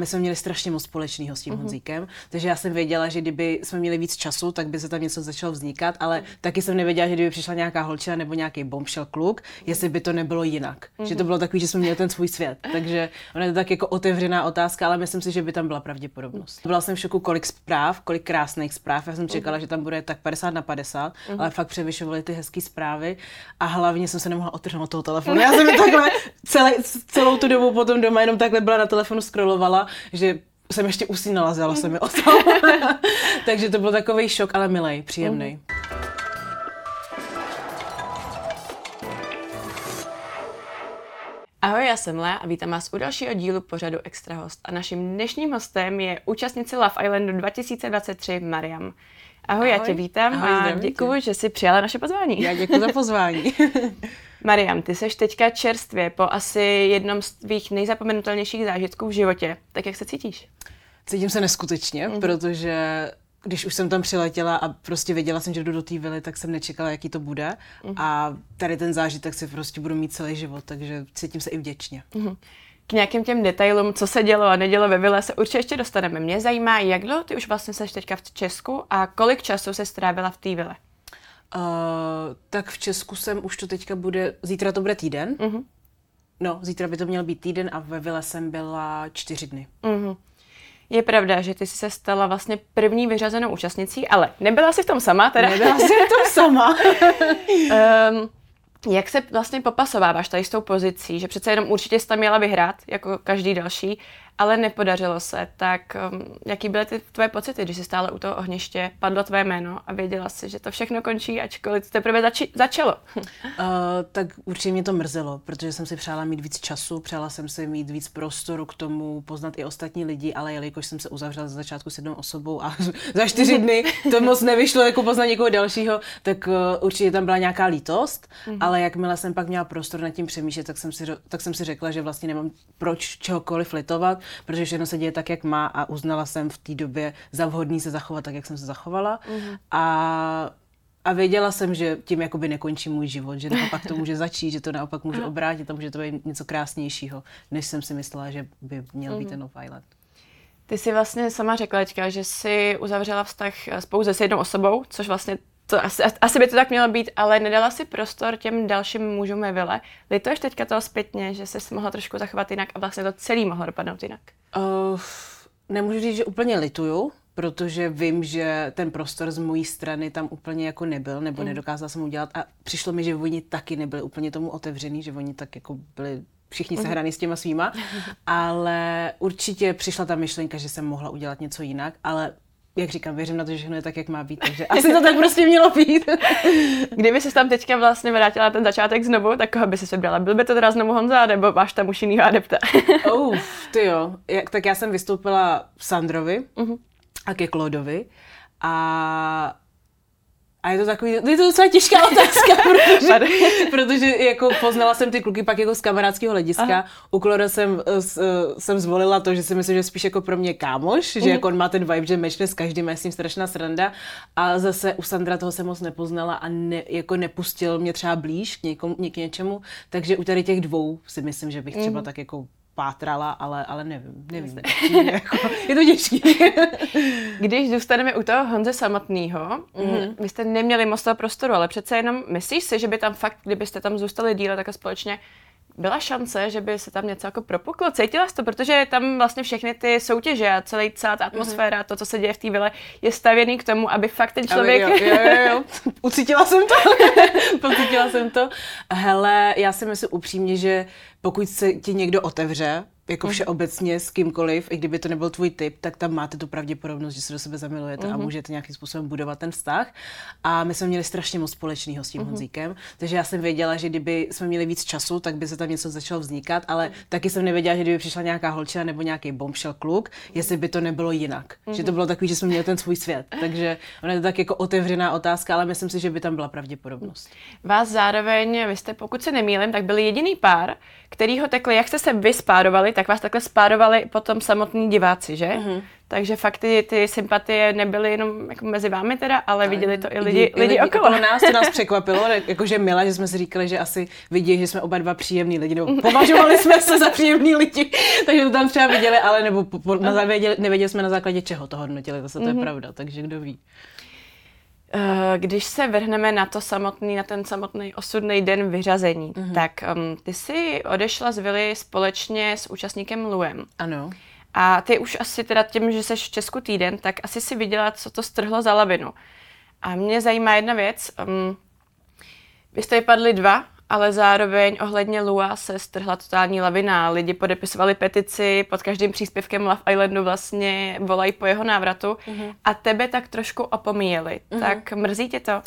My jsme měli strašně moc společného s tím mm-hmm. Honzíkem, takže já jsem věděla, že kdyby jsme měli víc času, tak by se tam něco začalo vznikat, ale taky jsem nevěděla, že kdyby přišla nějaká holčina nebo nějaký bombshell kluk, jestli by to nebylo jinak. Mm-hmm. Že to bylo takový, že jsme měli ten svůj svět. Takže ona je to tak jako otevřená otázka, ale myslím si, že by tam byla pravděpodobnost. Byla jsem v šoku, kolik zpráv, kolik krásných zpráv. Já jsem čekala, mm-hmm. že tam bude tak 50 na 50, mm-hmm. ale fakt převyšovaly ty hezké zprávy a hlavně jsem se nemohla otrhnout toho telefonu. Já jsem takhle celé, celou tu dobu potom doma jenom takhle byla na telefonu scrollovala že jsem ještě usínala, zjela se mi o tom. Takže to byl takový šok, ale milej, příjemný. Mm. Ahoj, já jsem Lea a vítám vás u dalšího dílu pořadu Extra host. A naším dnešním hostem je účastnice Love Islandu 2023 Mariam. Ahoj, Ahoj. já tě vítám Ahoj, a děkuji, že jsi přijala naše pozvání. Já děkuji za pozvání. Mariam, ty seš teďka čerstvě po asi jednom z tvých nejzapomenutelnějších zážitků v životě. Tak jak se cítíš? Cítím se neskutečně, mm-hmm. protože když už jsem tam přiletěla a prostě věděla jsem, že jdu do té vily, tak jsem nečekala, jaký to bude. Mm-hmm. A tady ten zážitek si prostě budu mít celý život, takže cítím se i vděčně. Mm-hmm. K nějakým těm detailům, co se dělo a nedělo ve vile, se určitě ještě dostaneme. Mě zajímá, jak dlouho ty už vlastně seš teďka v Česku a kolik času se strávila v té vile? Uh, tak v Česku jsem už to teďka bude, zítra to bude týden. Uh-huh. No, zítra by to měl být týden a ve Vile jsem byla čtyři dny. Uh-huh. Je pravda, že ty jsi se stala vlastně první vyřazenou účastnicí, ale nebyla jsi v tom sama, teda. Nebyla jsi v tom sama. um, jak se vlastně popasováváš tady s tou pozicí, že přece jenom určitě jsi tam měla vyhrát, jako každý další, ale nepodařilo se, tak um, jaký byly ty tvoje pocity, když jsi stále u toho ohniště, padlo tvé jméno a věděla jsi, že to všechno končí, ačkoliv to teprve zači- začalo? uh, tak určitě mě to mrzelo, protože jsem si přála mít víc času, přála jsem si mít víc prostoru k tomu, poznat i ostatní lidi, ale jelikož jsem se uzavřela za začátku s jednou osobou a za čtyři dny to moc nevyšlo jako poznat někoho dalšího, tak uh, určitě tam byla nějaká lítost, mm-hmm. ale jakmile jsem pak měla prostor nad tím přemýšlet, tak jsem si, tak jsem si řekla, že vlastně nemám proč čehokoliv litovat, protože všechno se děje tak, jak má a uznala jsem v té době za vhodný se zachovat tak, jak jsem se zachovala. Mm-hmm. A a věděla jsem, že tím jakoby nekončí můj život, že naopak to může začít, že to naopak může obrátit a může to být něco krásnějšího, než jsem si myslela, že by měl být mhm. ten Love Island. Ty jsi vlastně sama řekla, že jsi uzavřela vztah pouze s jednou osobou, což vlastně to asi, asi by to tak mělo být, ale nedala si prostor těm dalším mužům ve vile. Lituješ teďka toho zpětně, že jsi mohla trošku zachovat jinak a vlastně to celý mohlo dopadnout jinak? Uh, nemůžu říct, že úplně lituju, protože vím, že ten prostor z mojí strany tam úplně jako nebyl, nebo mm. nedokázala jsem udělat a přišlo mi, že oni taky nebyli úplně tomu otevřený, že oni tak jako byli všichni se hraní s těma svýma, ale určitě přišla ta myšlenka, že jsem mohla udělat něco jinak, ale jak říkám, věřím na to, že všechno je tak, jak má být, takže asi to tak prostě mělo být. Kdyby se tam teďka vlastně vrátila ten začátek znovu, tak koho by si vybrala? Byl by to teda znovu Honza, nebo máš tam už jinýho adepta? Uf, ty jo. Jak, tak já jsem vystoupila Sandrovi uh-huh. a ke Klodovi a a je to takový, je to docela těžká otázka, protože, protože jako poznala jsem ty kluky pak jako z kamarádského hlediska. Aha. U Klora jsem, eh, s, eh, jsem zvolila to, že si myslím, že spíš jako pro mě kámoš, že uh-huh. jako on má ten vibe, že mečne s každým, je s ním strašná sranda. A zase u Sandra toho jsem moc nepoznala a ne, jako nepustil mě třeba blíž k, někomu, k něčemu, takže u tady těch dvou si myslím, že bych třeba uh-huh. tak jako pátrala, ale, ale nevím, nevím. jako, je to těžké. Když zůstaneme u toho Honze samotného, mm-hmm. vy jste neměli moc toho prostoru, ale přece jenom myslíš si, že by tam fakt, kdybyste tam zůstali díle takhle společně, byla šance, že by se tam něco jako propuklo? Cítila jsi to? Protože tam vlastně všechny ty soutěže a celý celá ta mhm. atmosféra, mm-hmm. to, co se děje v té vile, je stavěný k tomu, aby fakt ten člověk... Jo, jo, jo, jo. Ucítila jsem to. Pocítila jsem to. Hele, já si myslím upřímně, že pokud se ti někdo otevře, jako mhm. všeobecně s kýmkoliv, i kdyby to nebyl tvůj typ, tak tam máte tu pravděpodobnost, že se do sebe zamilujete mm-hmm. a mhm. můžete nějakým způsobem budovat ten vztah. A my jsme měli strašně moc společného s tím mm-hmm. Honzíkem, takže já jsem věděla, že kdyby jsme měli víc času, tak by se tam něco začalo vznikat, ale taky jsem nevěděla, že kdyby přišla nějaká holčina nebo nějaký bombshell kluk, jestli by to nebylo jinak. Mm-hmm. Že to mhm. bylo takový, že jsme měli ten svůj svět. Takže ona je to tak jako otevřená otázka, ale myslím si, že by tam byla pravděpodobnost. Vás zároveň, vy jste, pokud se nemýlim, tak byli jediný pár, kterýho takhle, jak jste se vy spárovali, tak vás takhle spárovali potom samotní diváci, že? Mhm. Takže fakt ty, ty sympatie nebyly jenom jako mezi vámi teda, ale viděli to i lidi, i lidi okolo. nás, to nás překvapilo, jakože Mila, že jsme si říkali, že asi vidí, že jsme oba dva příjemní lidi, nebo považovali jsme se za příjemní lidi, takže to tam třeba viděli, ale nebo po, po, na, nevěděli, nevěděli jsme na základě čeho to hodnotili, zase to je pravda, takže kdo ví. Eh, Když se vrhneme na to samotný, na ten samotný osudný den vyřazení, mm-hmm. tak um, ty jsi odešla z vily společně s účastníkem Luem. Ano. A ty už asi teda tím, že jsi v Česku týden, tak asi si viděla, co to strhlo za lavinu. A mě zajímá jedna věc. Um, vy jste vypadli dva, ale zároveň ohledně Lua se strhla totální lavina. Lidi podepisovali petici, pod každým příspěvkem Love Islandu vlastně volají po jeho návratu mm-hmm. a tebe tak trošku opomíjeli. Mm-hmm. Tak mrzí tě to?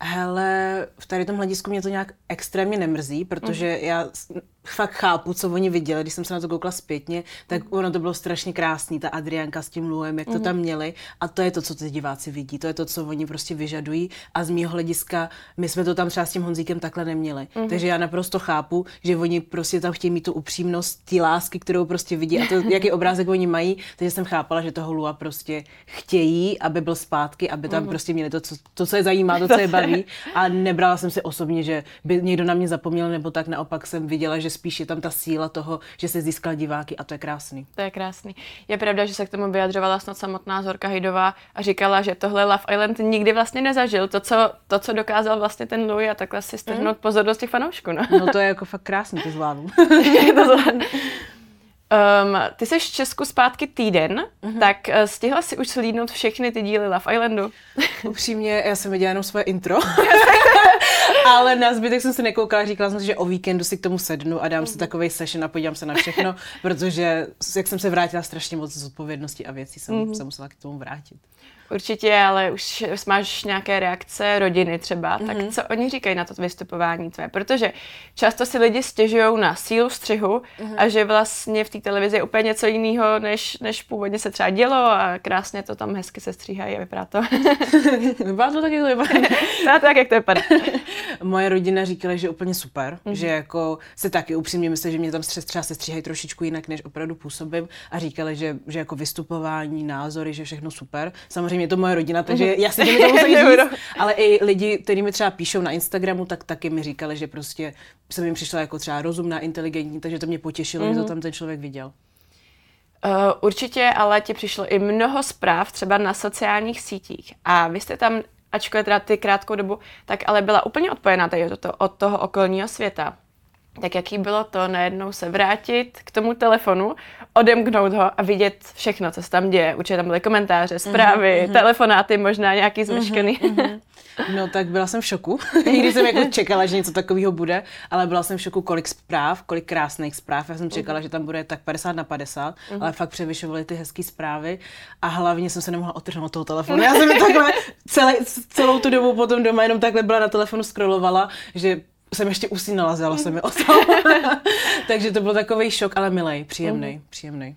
Hele, v tady tom hledisku mě to nějak extrémně nemrzí, protože já s- fakt chápu, co oni viděli, když jsem se na to koukla zpětně, tak ono to bylo strašně krásný, ta Adrianka s tím Luem, jak to tam měli. A to je to, co ty diváci vidí, to je to, co oni prostě vyžadují. A z mýho hlediska my jsme to tam třeba s tím Honzíkem takhle neměli, takže já naprosto chápu, že oni prostě tam chtějí mít tu upřímnost, tí lásky, kterou prostě vidí a to, jaký obrázek oni mají, takže jsem chápala, že toho Lua prostě chtějí, aby byl zpátky, aby tam prostě měli to, co, to, co je zajímá, to, co je baví. A nebrala jsem si osobně, že by někdo na mě zapomněl, nebo tak naopak jsem viděla, že spíš je tam ta síla toho, že se získal diváky a to je krásný. To je krásný. Je pravda, že se k tomu vyjadřovala snad samotná Zorka Hydová a říkala, že tohle Love Island nikdy vlastně nezažil. To, co, to, co dokázal vlastně ten Louis a takhle si strhnout mm. pozornost těch fanoušků. No. No to je jako fakt krásný, to zvládnu. To zvládne. Um, ty jsi v Česku zpátky týden, mm-hmm. tak uh, stihla si už slídnout všechny ty díly Love Islandu. Upřímně, já jsem viděla jenom svoje intro. Ale na zbytek jsem se nekoukala, říkala jsem si, že o víkendu si k tomu sednu a dám si takový session a podívám se na všechno, protože jak jsem se vrátila strašně moc z odpovědnosti a věcí, jsem mm-hmm. se musela k tomu vrátit. Určitě, ale už máš nějaké reakce rodiny třeba, mm-hmm. tak co oni říkají na to vystupování tvé? Protože často si lidi stěžují na sílu střihu mm-hmm. a že vlastně v té televizi je úplně něco jiného, než, než původně se třeba dělo a krásně to tam hezky se stříhají a vypadá to. Vypadá to tak, jak to vypadá. no, tak, jak to vypadá. Moje rodina říkala, že je úplně super, mm-hmm. že jako se taky upřímně myslí, že mě tam střes třeba se stříhají trošičku jinak, než opravdu působím a říkali, že, že jako vystupování, názory, že všechno super. Samozřejmě je to moje rodina, takže mm-hmm. jasně, že mi to musí říct, ale i lidi, kteří mi třeba píšou na Instagramu, tak taky mi říkali, že prostě jsem jim přišla jako třeba rozumná, inteligentní, takže to mě potěšilo, mm-hmm. že to tam ten člověk viděl. Uh, určitě, ale ti přišlo i mnoho zpráv třeba na sociálních sítích a vy jste tam, ačkoliv teda ty krátkou dobu, tak ale byla úplně odpojená tady od, to, od toho okolního světa. Tak jaký bylo to najednou se vrátit k tomu telefonu, odemknout ho a vidět všechno, co se tam děje. Určitě tam byly komentáře, zprávy, mm-hmm. telefonáty, možná nějaký zmeškaný. Mm-hmm. No tak byla jsem v šoku, i když jsem jako čekala, že něco takového bude, ale byla jsem v šoku, kolik zpráv, kolik krásných zpráv. Já jsem čekala, mm-hmm. že tam bude tak 50 na 50, mm-hmm. ale fakt převyšovaly ty hezké zprávy a hlavně jsem se nemohla otrhnout toho telefonu. Já jsem takhle celé, celou tu dobu potom doma jenom takhle byla na telefonu scrollovala, že jsem ještě usínala, zjala se mi o to. Takže to byl takový šok, ale milej, příjemný, mm. příjemný.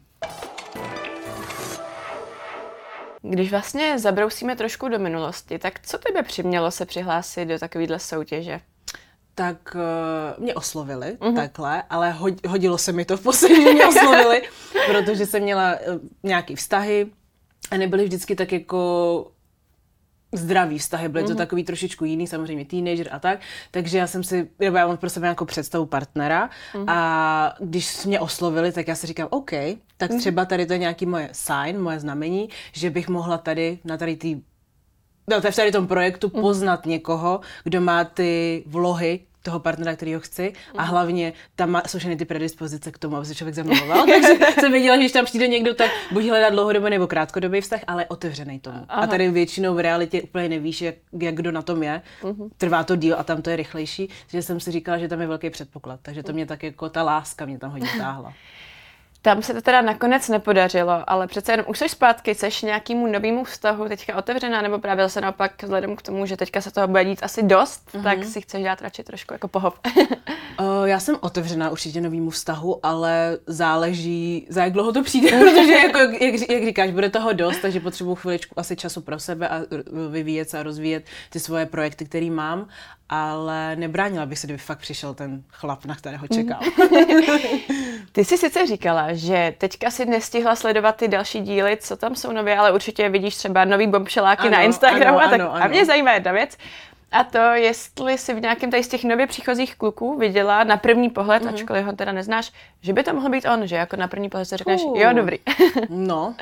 Když vlastně zabrousíme trošku do minulosti, tak co tebe přimělo se přihlásit do takovéhle soutěže? tak uh, mě oslovili uh-huh. takhle, ale hodilo se mi to v poslední, mě oslovili, protože jsem měla uh, nějaký vztahy a nebyly vždycky tak jako zdravý vztahy, byly mm-hmm. to takový trošičku jiný, samozřejmě teenager a tak, takže já jsem si, nebo já mám pro sebe nějakou představu partnera mm-hmm. a když mě oslovili, tak já si říkám, OK, tak třeba tady to je nějaký moje sign, moje znamení, že bych mohla tady na tady tý No, v tady tom projektu poznat někoho, kdo má ty vlohy toho partnera, který ho chci a hlavně tam má, jsou všechny ty predispozice k tomu, aby se člověk zamluvoval. Takže jsem věděla, že když tam přijde někdo, tak buď hledá dlouhodobý nebo krátkodobý vztah, ale otevřený tomu. Aha. A tady většinou v realitě úplně nevíš, jak, jak kdo na tom je. Uh-huh. Trvá to díl a tam to je rychlejší. Takže jsem si říkala, že tam je velký předpoklad. Takže to mě tak jako ta láska mě tam hodně táhla. Tam se to teda nakonec nepodařilo, ale přece jenom už jsi zpátky, seš nějakému novému vztahu teďka otevřená, nebo právě se naopak vzhledem k tomu, že teďka se toho bude dít asi dost, mm-hmm. tak si chceš dát radši trošku jako pohov. uh, já jsem otevřená určitě novému vztahu, ale záleží, za jak dlouho to přijde, protože jako, jak, jak říkáš, bude toho dost, takže potřebuji chviličku asi času pro sebe a vyvíjet se a rozvíjet ty svoje projekty, které mám ale nebránila bych se, kdyby fakt přišel ten chlap, na kterého čekám. Ty jsi sice říkala, že teďka si nestihla sledovat ty další díly, co tam jsou nově, ale určitě vidíš třeba nový bombšeláky na Instagramu ano, a tak. Ano, ano. A mě zajímá jedna věc. A to, jestli si v nějakém tady z těch nově příchozích kluků viděla na první pohled, mm-hmm. ačkoliv ho teda neznáš, že by to mohl být on, že jako na první pohled si řekneš, uh. jo, dobrý. no,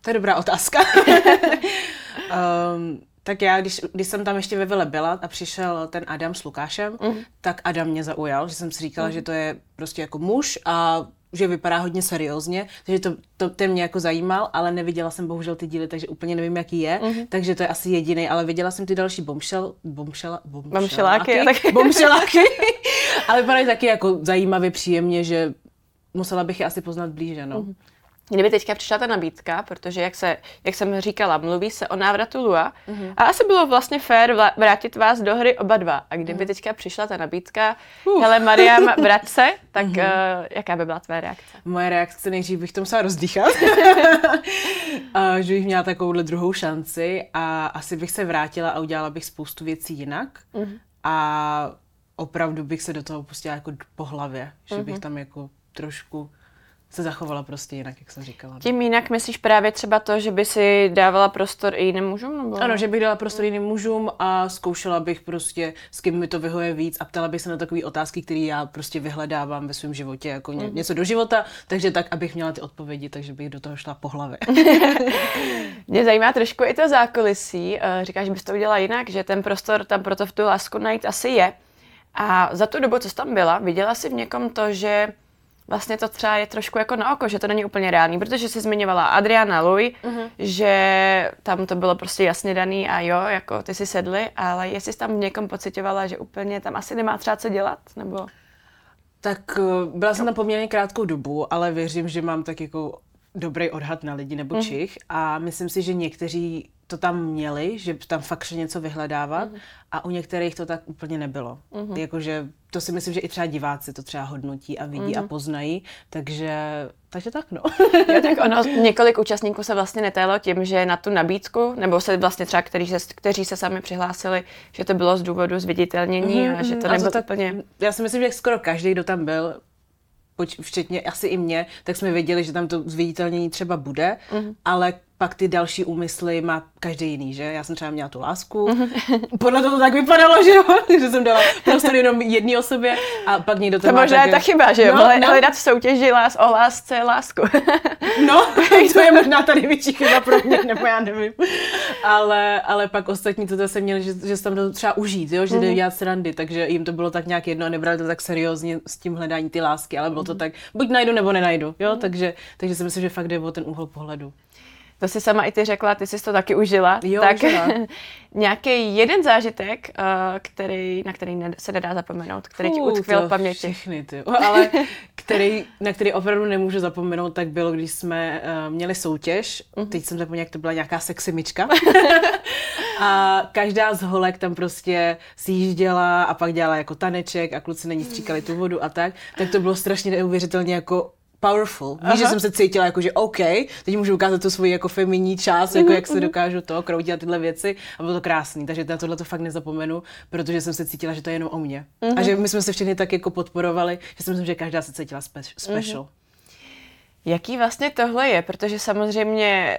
to je dobrá otázka. um, tak já, když, když jsem tam ještě ve Vile byla a přišel ten Adam s Lukášem, mm. tak Adam mě zaujal, že jsem si říkala, mm. že to je prostě jako muž a že vypadá hodně seriózně, takže to, to ten mě jako zajímal, ale neviděla jsem bohužel ty díly, takže úplně nevím, jaký je, mm-hmm. takže to je asi jediný, ale viděla jsem ty další bombshell, bombshell, bombshelláky, bombshelláky, ale vypadají taky jako zajímavě, příjemně, že musela bych je asi poznat blíže, no. Mm-hmm. Kdyby teďka přišla ta nabídka, protože jak, se, jak jsem říkala, mluví se o návratu Lua mm-hmm. a asi bylo vlastně fér vrátit vás do hry oba dva. A kdyby mm-hmm. teďka přišla ta nabídka, uh. hele Mariam, vrať se, tak mm-hmm. uh, jaká by byla tvé reakce? Moje reakce nejdřív bych to musela rozdýchat, a, že bych měla takovouhle druhou šanci a asi bych se vrátila a udělala bych spoustu věcí jinak mm-hmm. a opravdu bych se do toho pustila jako po hlavě, že mm-hmm. bych tam jako trošku se zachovala prostě jinak, jak jsem říkala. Tím jinak myslíš právě třeba to, že by si dávala prostor i jiným mužům? Nebo? Ano, že bych dala prostor jiným mužům a zkoušela bych prostě, s kým mi to vyhoje víc a ptala bych se na takové otázky, které já prostě vyhledávám ve svém životě, jako ně, mm. něco do života, takže tak, abych měla ty odpovědi, takže bych do toho šla po hlavě. Mě zajímá trošku i to zákulisí. Eh, říkáš, že bys to udělala jinak, že ten prostor tam proto v tu lásku najít asi je. A za tu dobu, co jsi tam byla, viděla jsi v někom to, že vlastně to třeba je trošku jako na oko, že to není úplně reálný, protože jsi zmiňovala Adriana Louis, uh-huh. že tam to bylo prostě jasně daný a jo, jako ty si sedli, ale jestli jsi tam někom pocitovala, že úplně tam asi nemá třeba co dělat, nebo... Tak eh, byla jsem tam poměrně krátkou dobu, ale věřím, že mám tak jako dobrý odhad na lidi nebo uh-huh. Čich a myslím si, že někteří to tam měli, že tam fakt šli něco vyhledávat uh-huh. a u některých to tak úplně nebylo. Uh-huh. Jakože to si myslím, že i třeba diváci to třeba hodnotí a vidí uh-huh. a mhm. poznají, takže, takže tak no. jo, tak ono, několik účastníků se vlastně netajilo tím, že na tu nabídku, nebo se vlastně třeba, kteří se, kteří se sami přihlásili, že to bylo z důvodu zviditelnění uh-huh. a že to nebylo tak, úplně... Já si myslím, že skoro každý, kdo tam byl, včetně asi i mě, tak jsme věděli, že tam to zviditelnění třeba bude, uh-huh. ale pak ty další úmysly má každý jiný, že? Já jsem třeba měla tu lásku, podle toho to tak vypadalo, že jo? že jsem dala prostor jenom jedné osobě a pak někdo to To možná tak, je ta chyba, že jo? No, no. hledat v soutěži lás o lásce lásku. no, to je možná ta největší chyba pro mě, nebo já nevím. Ale, ale pak ostatní to zase měli, že, že se tam to třeba užít, jo? že mm. jde dělat srandy, takže jim to bylo tak nějak jedno a nebrali to tak seriózně s tím hledání ty lásky, ale bylo to tak, buď najdu nebo nenajdu, jo? Mm. Takže, takže si myslím, že fakt jde o ten úhel pohledu. To si sama i ty řekla, ty jsi to taky užila. Jo, tak nějaký jeden zážitek, uh, který, na který se nedá zapomenout, který ti utkvěl v paměti. Všechny, ty. Ale který, na který opravdu nemůžu zapomenout, tak bylo, když jsme uh, měli soutěž. Uh-huh. Teď jsem zapomněla, jak to byla nějaká seximička. a každá z holek tam prostě jížděla a pak dělala jako taneček a kluci na ní stříkali tu vodu a tak. Tak to bylo strašně neuvěřitelně jako powerful. Víš, že jsem se cítila jako, že OK, teď můžu ukázat tu svoji jako feminní část, jako jak se mhm, mhm. dokážu to kroutit a tyhle věci a bylo to krásný, takže na tohle to fakt nezapomenu, protože jsem se cítila, že to je jenom o mně. Uh-huh. A že my jsme se všechny tak jako podporovali, že si myslím, že každá se cítila spe- special. Uh-huh. Jaký vlastně tohle je? Protože samozřejmě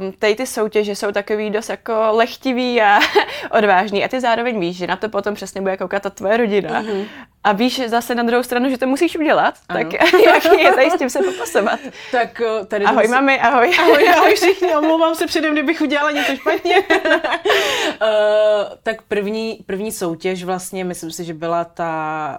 um, tady ty soutěže jsou takový dost jako lehtivý a odvážný a ty zároveň víš, že na to potom přesně bude koukat ta tvoje rodina. Uh-huh. A víš zase na druhou stranu, že to musíš udělat, ano. tak jaký je tady s tím se popasovat? Tak tady ahoj si... mami, ahoj. Ahoj, ahoj všichni, omlouvám se předem, kdybych udělala něco špatně. uh, tak první, první soutěž vlastně, myslím si, že byla ta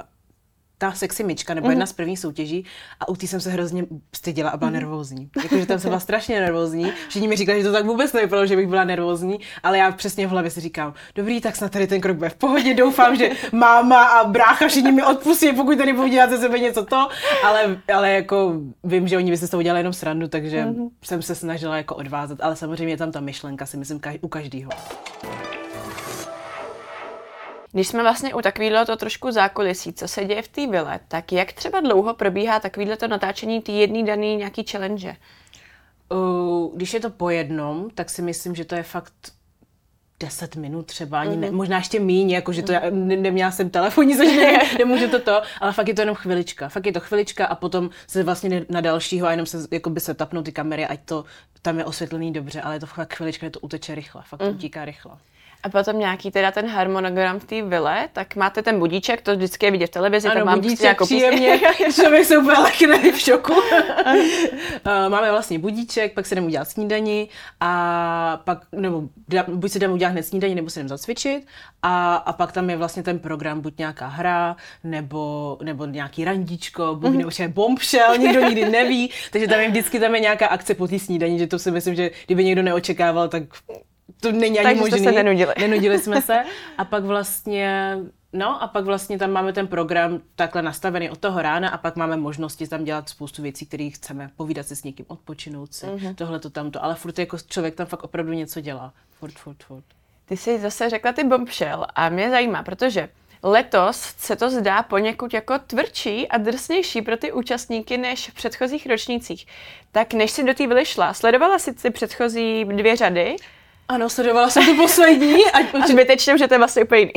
ta sexy myčka, nebo jedna z prvních soutěží a u té jsem se hrozně styděla a byla nervózní. Jakože tam jsem byla strašně nervózní. Všichni mi říkali, že to tak vůbec nevypadalo, že bych byla nervózní, ale já přesně v hlavě si říkám, dobrý, tak snad tady ten krok bude v pohodě, doufám, že máma a brácha všichni mi odpustí, pokud tady budou dělat ze sebe něco to, ale, ale jako vím, že oni by se z toho udělali jenom srandu, takže mm-hmm. jsem se snažila jako odvázat, ale samozřejmě je tam ta myšlenka, si myslím, u každého. Když jsme vlastně u takového to trošku zákulisí, co se děje v té vile, tak jak třeba dlouho probíhá takovýhle to natáčení té jedné daný nějaký challenge? Uh, když je to po jednom, tak si myslím, že to je fakt 10 minut třeba, ani ne, možná ještě míň, jakože to já ne, neměla jsem telefonní zažití, nemůžu to to, ale fakt je to jenom chvilička. Fakt je to chvilička a potom se vlastně na dalšího a jenom se, jakoby se tapnou ty kamery, ať to tam je osvětlený dobře, ale je to fakt chvilička, je to uteče rychle, fakt to utíká rychle. A potom nějaký teda ten harmonogram v té vile, tak máte ten budíček, to vždycky je vidět v televizi, Ano, tam mám budíček nějakou příjemně, člověk se úplně lekne v šoku. Eh, Máme vlastně budíček, pak se jdeme udělat snídani a pak, nebo buď si jdeme udělat hned snídani, nebo si jdeme zacvičit a, a pak tam je vlastně ten program, buď nějaká hra, nebo, nebo nějaký randíčko, buď nebo třeba bombshell, nikdo nikdy neví, takže tam je vždycky tam je nějaká akce po té snídani, že to si myslím, že kdyby někdo neočekával, tak to není ani Takže možný. se nenudili. Nenudili jsme se. A pak vlastně, no a pak vlastně tam máme ten program takhle nastavený od toho rána a pak máme možnosti tam dělat spoustu věcí, které chceme. Povídat si s někým, odpočinout si, Mhm. mm-hmm. tohle to tamto. Ale furt jako člověk tam fakt opravdu něco dělá. Furt, furt, furt. Ty jsi zase řekla ty bombshell a mě zajímá, protože letos se to zdá poněkud jako tvrdší a drsnější pro ty účastníky než v předchozích ročnících. Tak než si do té vily šla, sledovala si ty předchozí dvě řady Ano, sledovala jsem to poslední. Ať a zbytečně, že to je vlastně úplně jiný.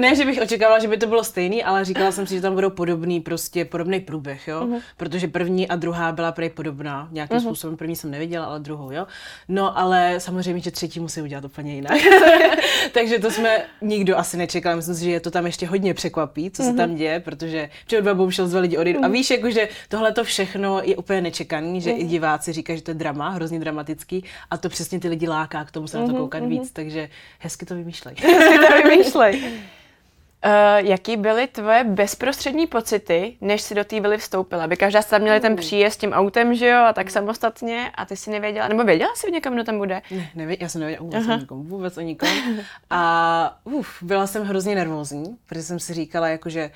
Ne, že bych očekávala, že by to bylo stejný, ale říkala jsem si, že tam budou podobný, prostě podobný průběh, jo. Uh-huh. Protože první a druhá byla prej podobná. Nějakým uh-huh. způsobem první jsem neviděla, ale druhou, jo. No, ale samozřejmě, že třetí musí udělat úplně jinak. Takže to jsme nikdo asi nečekal. Myslím si, že je to tam ještě hodně překvapí, co se Mhm. tam děje, protože před dva bohužel dva lidi odejdu. A víš, jako, že tohle to všechno je úplně nečekaný, že Mhm. i diváci říkají, že to je drama, hrozně dramatický a to přesně ty lidi láká k tomu se na to koukat víc. Takže hezky to vymýšlej. si to vymýšlej. Uh, jaký byly tvoje bezprostřední pocity, než si do té vily vstoupila? By každá jste tam měli ten příjezd tím autem, že jo, a tak samostatně a ty si nevěděla, nebo věděla jsi někam, kdo tam bude? Ne, nevě, já jsem nevěděla vůbec o nikom, vůbec o nikom. A uf, byla jsem hrozně nervózní, protože jsem si říkala, jakože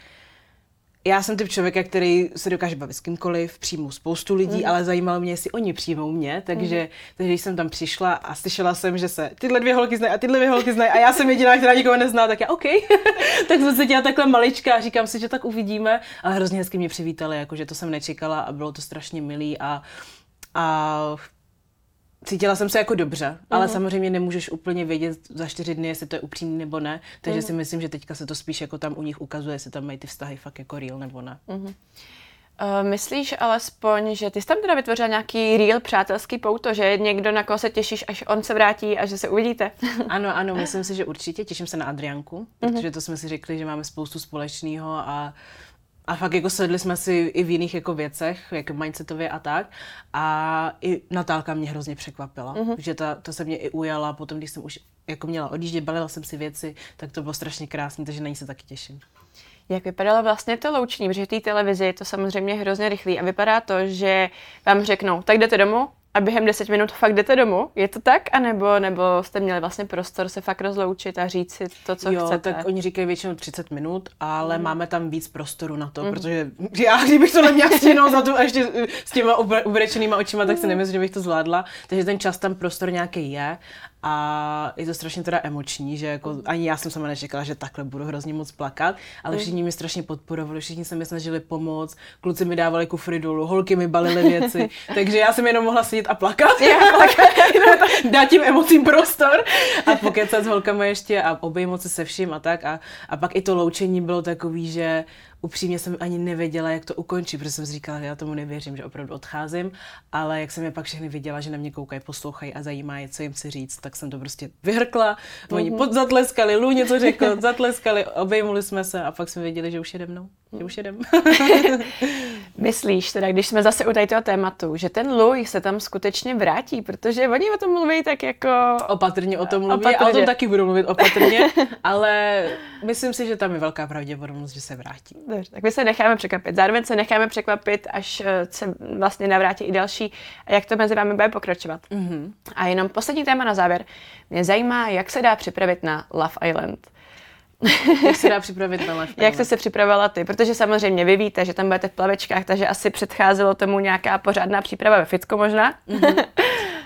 já jsem typ člověka, který se dokáže bavit s kýmkoliv, přijmu spoustu lidí, mm. ale zajímalo mě, jestli oni přijmou mě, takže, mm. takže když jsem tam přišla a slyšela jsem, že se tyhle dvě holky znají a tyhle dvě holky znají a já jsem jediná, která nikoho nezná, tak já OK. tak jsem se dělala takhle malička a říkám si, že tak uvidíme, ale hrozně hezky mě přivítali, jakože to jsem nečekala a bylo to strašně milý a, a cítila jsem se jako dobře, ale samozřejmě nemůžeš úplně vědět za čtyři dny, jestli to je upřímný nebo ne, takže si myslím, že teďka se to spíš jako tam u nich ukazuje, jestli tam mají ty vztahy fakt jako real nebo ne. Uh, myslíš alespoň, že ty jsi tam teda vytvořila nějaký real přátelský pouto, že je někdo, na koho se těšíš, až on se vrátí a že se uvidíte? Ano, ano, myslím si, že určitě. Těším se na Adrianku, protože to jsme si řekli, že máme spoustu společného a a fakt jako sedli jsme si i v jiných jako věcech, jako mindsetově a tak. A i Natálka mě hrozně překvapila, mm-hmm. že ta, to se mě i ujala. Potom, když jsem už jako měla odjíždět, balila jsem si věci, tak to bylo strašně krásné, takže na ní se taky těším. Jak vypadalo vlastně to loučení, protože v té televizi je to samozřejmě hrozně rychlý a vypadá to, že vám řeknou, tak jdete domů a během 10 minut fakt jdete domů. Je to tak? A nebo, nebo jste měli vlastně prostor se fakt rozloučit a říct si to, co jo, chcete? tak oni říkají většinou 30 minut, ale mm. máme tam víc prostoru na to, mm. protože já, kdybych to neměla stihnout za tu a ještě s těma ubrečenýma očima, tak si nemyslím, že bych to zvládla. Takže ten čas tam prostor nějaký je a je to strašně teda emoční, že jako ani já jsem sama nečekala, že takhle budu hrozně moc plakat, ale všichni mě strašně podporovali, všichni se mi snažili pomoct, kluci mi dávali kufry dolů, holky mi balily věci, takže já jsem jenom mohla sedět a plakat, dát tím emocím prostor a pokecat s holkama ještě a obejmout se se vším a tak. A, a pak i to loučení bylo takový, že upřímně jsem ani nevěděla, jak to ukončí, protože jsem si říkala, že já tomu nevěřím, že opravdu odcházím, ale jak jsem je pak všechny viděla, že na mě koukají, poslouchají a zajímá je, co jim chci říct, tak jsem to prostě vyhrkla, oni pod zatleskali, Lu něco řekl, zatleskali, obejmuli jsme se a pak jsme věděli, že už jedem, no, že už jedem. Myslíš teda, když jsme zase u toho tématu, že ten Louis se tam skutečně vrátí, protože oni o tom mluví tak jako... Opatrně o tom mluví Opatrně. a o tom taky budu mluvit opatrně, ale myslím si, že tam je velká pravděpodobnost, že se vrátí. Dobře, tak my se necháme překvapit. Zároveň se necháme překvapit, až eh, se vlastně navrátí i další, a jak to mezi vámi bude pokračovat. Mm-hmm. A jenom poslední téma na závěr. Mě zajímá, jak se dá připravit na Love Island. Jak se dá připravit na lev? Jak jsi se připravila ty? Protože samozřejmě vy víte, že tam budete v plavečkách, takže asi předcházelo tomu nějaká pořádná příprava ve fitku možná. Mm-hmm.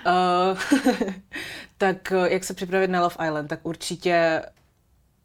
uh, tak eh, jak se připravit na Love Island? Tak určitě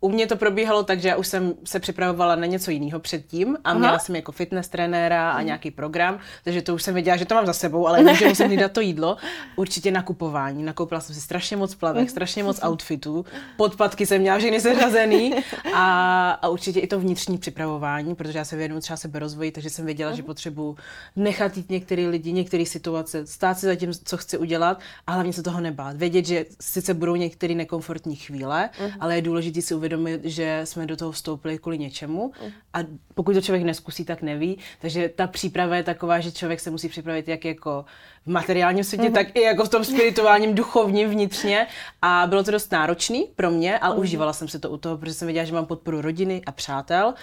u mě to probíhalo tak, že já už jsem se připravovala na něco jiného předtím a měla Aha. jsem jako fitness trenéra a nějaký program, takže to už jsem věděla, že to mám za sebou, ale že musím hlídat to jídlo. Určitě nakupování. Nakoupila jsem si strašně moc plavek, strašně moc outfitů, podpatky jsem měla všechny seřazený a, a určitě i to vnitřní připravování, protože já se věnuju třeba seberozvoji, takže jsem věděla, že potřebuji nechat jít některé lidi, některé situace, stát si za tím, co chci udělat a hlavně se toho nebát. Vědět, že sice budou některé nekomfortní chvíle, ale je důležité si uvědomit, že jsme do toho vstoupili kvůli něčemu a pokud to člověk neskusí, tak neví. Takže ta příprava je taková, že člověk se musí připravit jak jako v materiálním světě, mm-hmm. tak i jako v tom spirituálním, duchovním, vnitřně. A bylo to dost náročný pro mě, ale mm-hmm. užívala jsem si to u toho, protože jsem věděla, že mám podporu rodiny a přátel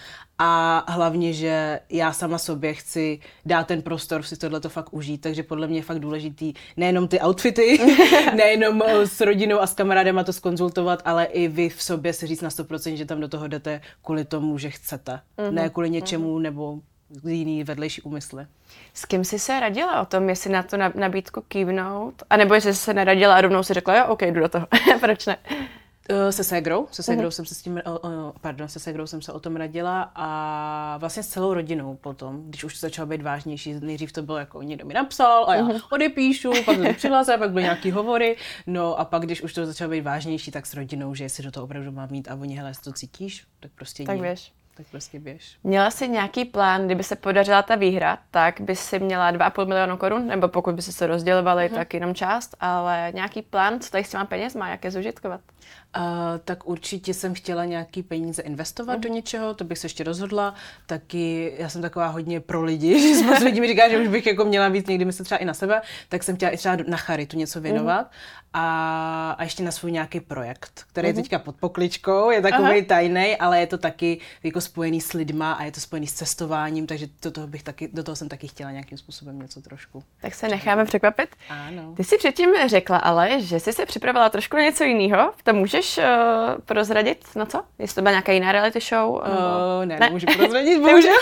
a hlavně, že já sama sobě chci dát ten prostor si tohle to fakt užít, takže podle mě je fakt důležitý nejenom ty outfity, nejenom s rodinou a s kamarádem to skonzultovat, ale i vy v sobě si říct na 100%, že tam do toho jdete kvůli tomu, že chcete. Mm-hmm. Ne kvůli něčemu mm-hmm. nebo jiný vedlejší úmysly. S kým jsi se radila o tom, jestli na to nabídku kývnout? A nebo jestli jsi se neradila a rovnou si řekla, jo, OK, jdu do toho. Proč ne? Eh, se Segrou, se Segrou uh-huh. jsem se s tím, pardon, se Segrou jsem se o tom radila a vlastně s celou rodinou potom, když už to začalo být vážnější, nejdřív to bylo jako někdo mi napsal a já uh-huh. odepíšu, pak to přihlásil, pak byly nějaký hovory, no a pak když už to začalo být vážnější, tak s rodinou, že jestli do toho opravdu mám mít a oni, hele, to cítíš, tak prostě Tak běž tak prostě běž. Měla jsi nějaký plán, kdyby se podařila ta výhra, tak by si měla 2,5 milionu korun, nebo pokud by se to rozdělovali, uh-huh. tak jenom část, ale nějaký plán, co tady s těma penězma, jak je zužitkovat? Uh, tak určitě jsem chtěla nějaký peníze investovat uh-huh. do něčeho, to bych se ještě rozhodla. Taky já jsem taková hodně pro lidi, že spoustu lidí mi říká, že už bych jako měla víc někdy myslet třeba i na sebe, tak jsem chtěla i třeba na charitu něco věnovat. Uh-huh. A, a ještě na svůj nějaký projekt, který uh-huh. je teďka pod pokličkou, je takový tajný, ale je to taky jako spojený s lidma a je to spojený s cestováním, takže do toho, bych taky, do toho jsem taky chtěla nějakým způsobem něco trošku. Tak se necháme překvapit. Ano. Ty jsi předtím řekla ale, že jsi se připravila trošku na něco jiného. To můžeš uh, prozradit na co? Jestli to byla nějaká jiná reality show? Uh, ne, ne, nemůžu prozradit, bohužel.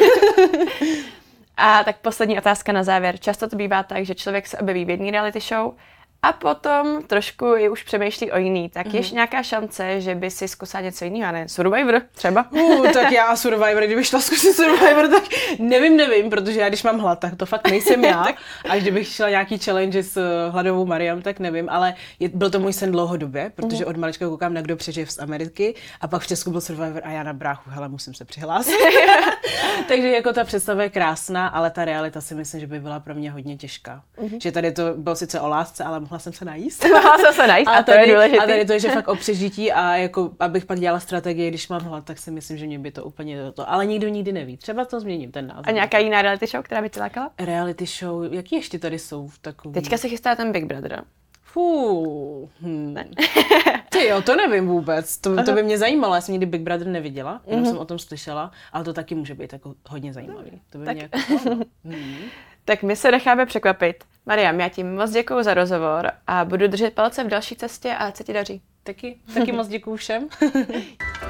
a tak poslední otázka na závěr. Často to bývá tak, že člověk se objeví v jedné reality show a potom trošku i už přemýšlí o jiný. Tak mm-hmm. je nějaká šance, že by si zkusila něco jiného, ne? Survivor třeba? Uh, tak já Survivor, kdybych šla zkusit Survivor, tak nevím, nevím, protože já když mám hlad, tak to fakt nejsem já. a kdybych šla nějaký challenge s eh, hladovou Mariam, tak nevím, ale je, byl to můj sen dlouhodobě, protože mm-hmm. od malička koukám na kdo přežije z Ameriky a pak v Česku byl Survivor a já na bráchu, hele, musím se přihlásit. Takže jako ta představa je krásná, ale ta realita si myslím, že by byla pro mě hodně těžká. Mm-hmm. Že tady to bylo sice o lásce, ale mohla jsem se najíst. Mohla jsem se najíst a, a to tady, je důležité. A tady to je, že fakt o přežití a jako, abych pak dělala strategie, když mám hlad, tak si myslím, že mě by to úplně to. Ale nikdo nikdy neví. Třeba to změním, ten názor. A nějaká jiná reality show, která by tě lákala? Reality show, jaký ještě tady jsou takový? Teďka se chystá ten Big Brother. Fú, hm. Ty jo, to nevím vůbec. To, to by mě zajímalo, já jsem nikdy Big Brother neviděla, jenom mm-hmm. jsem o tom slyšela, ale to taky může být jako hodně zajímavý. To by tak. mě jako hmm. Tak my se necháme překvapit. Mariam, já ti moc děkuji za rozhovor a budu držet palce v další cestě a se ti daří. Taky, taky moc děkuji všem.